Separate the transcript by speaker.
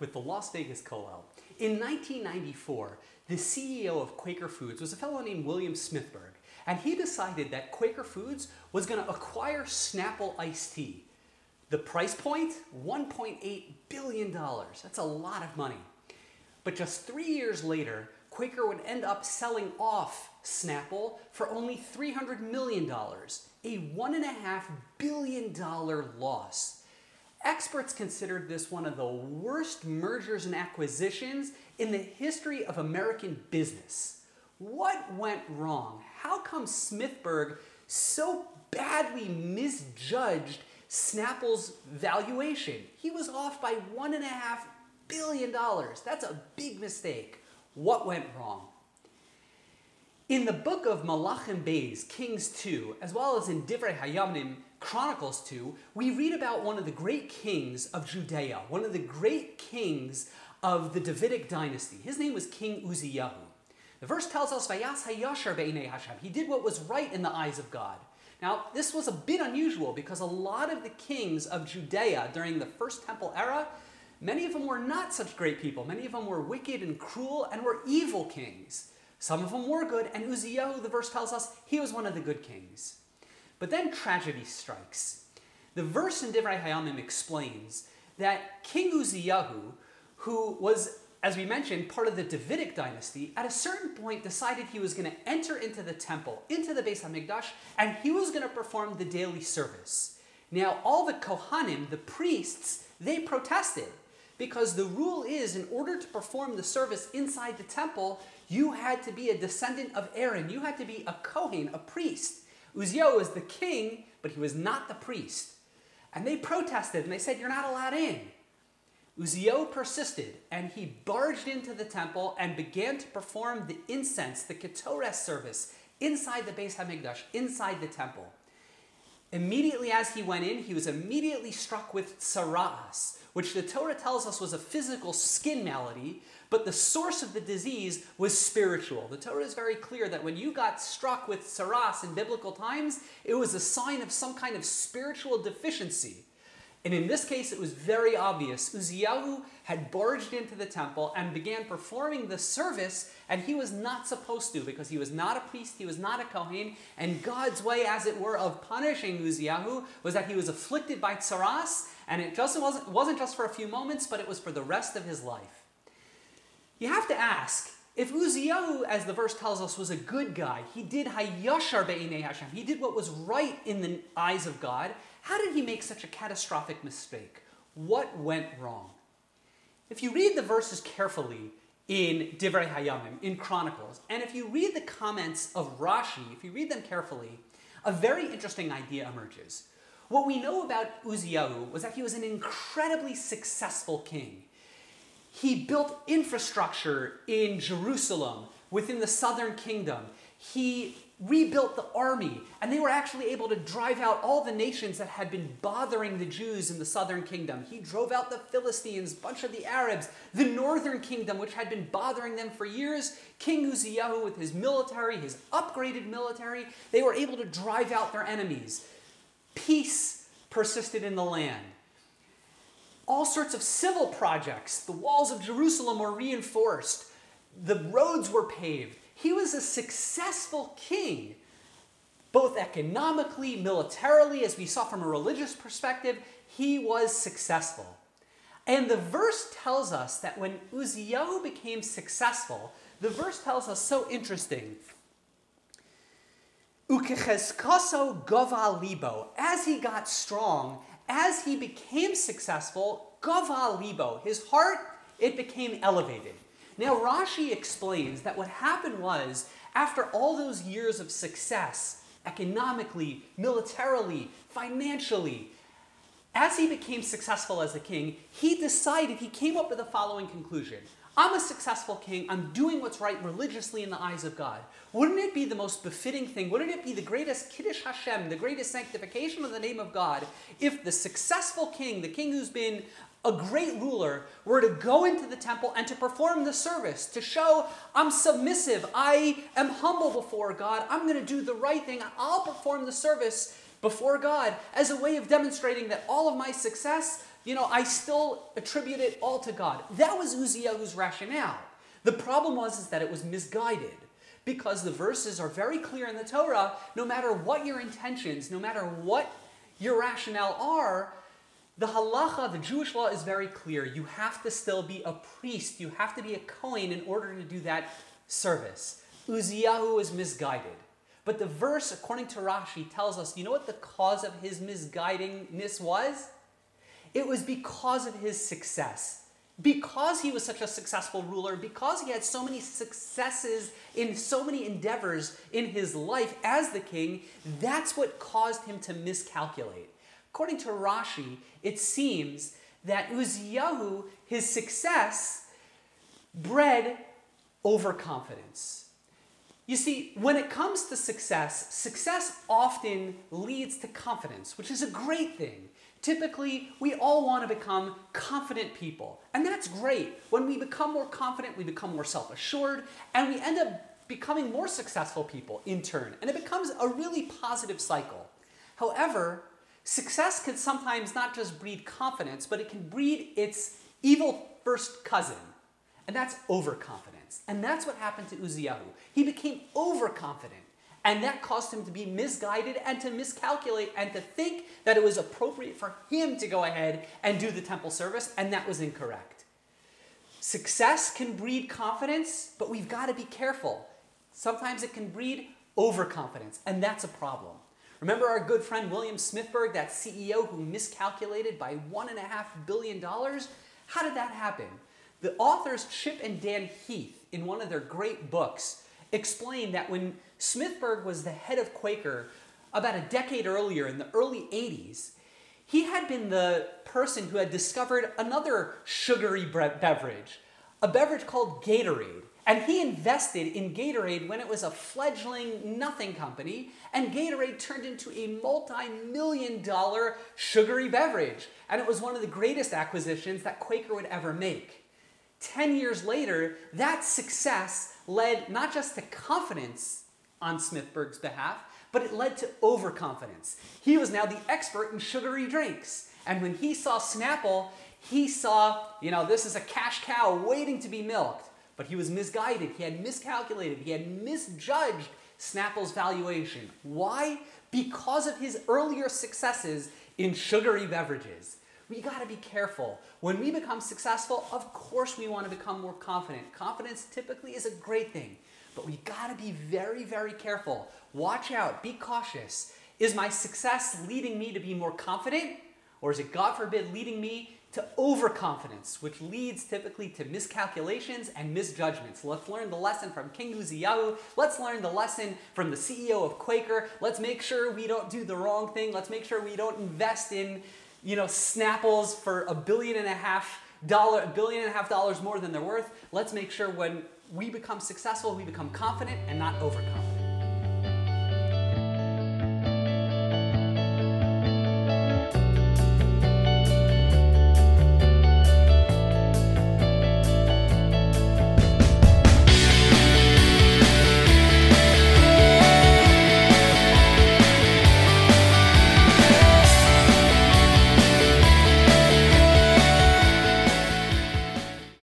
Speaker 1: with the Las Vegas Kollel. In 1994, the CEO of Quaker Foods was a fellow named William Smithburg, and he decided that Quaker Foods was going to acquire Snapple iced tea. The price point $1.8 billion. That's a lot of money. But just three years later, Quaker would end up selling off Snapple for only $300 million, a $1.5 billion loss. Experts considered this one of the worst mergers and acquisitions in the history of American business. What went wrong? How come Smithburg so badly misjudged Snapple's valuation? He was off by $1.5 billion. That's a big mistake. What went wrong? In the book of Malachim Beis, Kings 2, as well as in Divrei Hayamim, Chronicles 2, we read about one of the great kings of Judea, one of the great kings of the Davidic dynasty. His name was King Uzziyahu. The verse tells us, Vayas hayashar Hashem. He did what was right in the eyes of God. Now, this was a bit unusual because a lot of the kings of Judea during the First Temple era, many of them were not such great people. Many of them were wicked and cruel and were evil kings. Some of them were good, and Uzziyahu, the verse tells us, he was one of the good kings. But then tragedy strikes. The verse in Divrei Hayamim explains that King Uzziyahu, who was, as we mentioned, part of the Davidic dynasty, at a certain point decided he was going to enter into the temple, into the Beis Hamikdash, and he was going to perform the daily service. Now, all the Kohanim, the priests, they protested because the rule is in order to perform the service inside the temple, you had to be a descendant of Aaron. You had to be a Kohen, a priest. Uzziah was the king, but he was not the priest. And they protested and they said, You're not allowed in. Uzziah persisted and he barged into the temple and began to perform the incense, the Ketores service, inside the Beis Hamikdash, inside the temple. Immediately as he went in, he was immediately struck with tzaraas, which the Torah tells us was a physical skin malady, but the source of the disease was spiritual. The Torah is very clear that when you got struck with tzaraas in biblical times, it was a sign of some kind of spiritual deficiency. And in this case, it was very obvious. Uzziyahu had barged into the temple and began performing the service, and he was not supposed to because he was not a priest, he was not a Kohen, and God's way, as it were, of punishing Uzziyahu was that he was afflicted by tzaraas, and it just wasn't, wasn't just for a few moments, but it was for the rest of his life. You have to ask, if Uzziyahu, as the verse tells us, was a good guy, he did hayashar be'inei Hashem, he did what was right in the eyes of God, how did he make such a catastrophic mistake? What went wrong? If you read the verses carefully in Divrei Hayamim, in Chronicles, and if you read the comments of Rashi, if you read them carefully, a very interesting idea emerges. What we know about Uzziyahu was that he was an incredibly successful king. He built infrastructure in Jerusalem within the southern kingdom. He rebuilt the army, and they were actually able to drive out all the nations that had been bothering the Jews in the southern kingdom. He drove out the Philistines, a bunch of the Arabs, the northern kingdom, which had been bothering them for years. King Uzziah, with his military, his upgraded military, they were able to drive out their enemies. Peace persisted in the land. All sorts of civil projects. The walls of Jerusalem were reinforced. The roads were paved he was a successful king, both economically, militarily, as we saw from a religious perspective, he was successful. And the verse tells us that when Uzziah became successful, the verse tells us so interesting. Ukecheskaso gova libo. As he got strong, as he became successful, gova libo. His heart, it became elevated. Now, Rashi explains that what happened was, after all those years of success, economically, militarily, financially, as he became successful as a king, he decided, he came up with the following conclusion. I'm a successful king. I'm doing what's right religiously in the eyes of God. Wouldn't it be the most befitting thing? Wouldn't it be the greatest Kiddush Hashem, the greatest sanctification of the name of God, if the successful king, the king who's been a great ruler were to go into the temple and to perform the service, to show I'm submissive, I am humble before God, I'm going to do the right thing, I'll perform the service before God as a way of demonstrating that all of my success, you know, I still attribute it all to God. That was Uziyahu's rationale. The problem was is that it was misguided because the verses are very clear in the Torah. No matter what your intentions, no matter what your rationale are, the halacha, the Jewish law is very clear. You have to still be a priest. You have to be a Kohen in order to do that service. Uziyahu is misguided. But the verse, according to Rashi, tells us you know what the cause of his misguidingness was? It was because of his success. Because he was such a successful ruler, because he had so many successes in so many endeavors in his life as the king, that's what caused him to miscalculate. According to Rashi, it seems that Uziyahu, his success, bred overconfidence. You see, when it comes to success, success often leads to confidence, which is a great thing. Typically, we all want to become confident people, and that's great. When we become more confident, we become more self assured, and we end up becoming more successful people in turn, and it becomes a really positive cycle. However, success can sometimes not just breed confidence, but it can breed its evil first cousin, and that's overconfidence. And that's what happened to Uziyahu. He became overconfident. And that caused him to be misguided and to miscalculate and to think that it was appropriate for him to go ahead and do the temple service, and that was incorrect. Success can breed confidence, but we've got to be careful. Sometimes it can breed overconfidence, and that's a problem. Remember our good friend William Smithburg, that CEO who miscalculated by $1.5 billion? How did that happen? The authors Chip and Dan Heath, in one of their great books, explain that when Smithburg was the head of Quaker about a decade earlier in the early 80s, he had been the person who had discovered another sugary beverage, a beverage called Gatorade. And he invested in Gatorade when it was a fledgling nothing company, and Gatorade turned into a multi million dollar sugary beverage. And it was one of the greatest acquisitions that Quaker would ever make. 10 years later, that success led not just to confidence on Smithburg's behalf, but it led to overconfidence. He was now the expert in sugary drinks. And when he saw Snapple, he saw, you know, this is a cash cow waiting to be milked. But he was misguided, he had miscalculated, he had misjudged Snapple's valuation. Why? Because of his earlier successes in sugary beverages we got to be careful. When we become successful, of course we want to become more confident. Confidence typically is a great thing, but we got to be very, very careful. Watch out, be cautious. Is my success leading me to be more confident? Or is it, God forbid, leading me to overconfidence, which leads typically to miscalculations and misjudgments. Let's learn the lesson from King Uziyahu. Let's learn the lesson from the CEO of Quaker. Let's make sure we don't do the wrong thing. Let's make sure we don't invest in you know, Snapples for a billion and a half dollar, a billion and a half dollars more than they're worth. Let's make sure when we become successful, we become confident and not overconfident.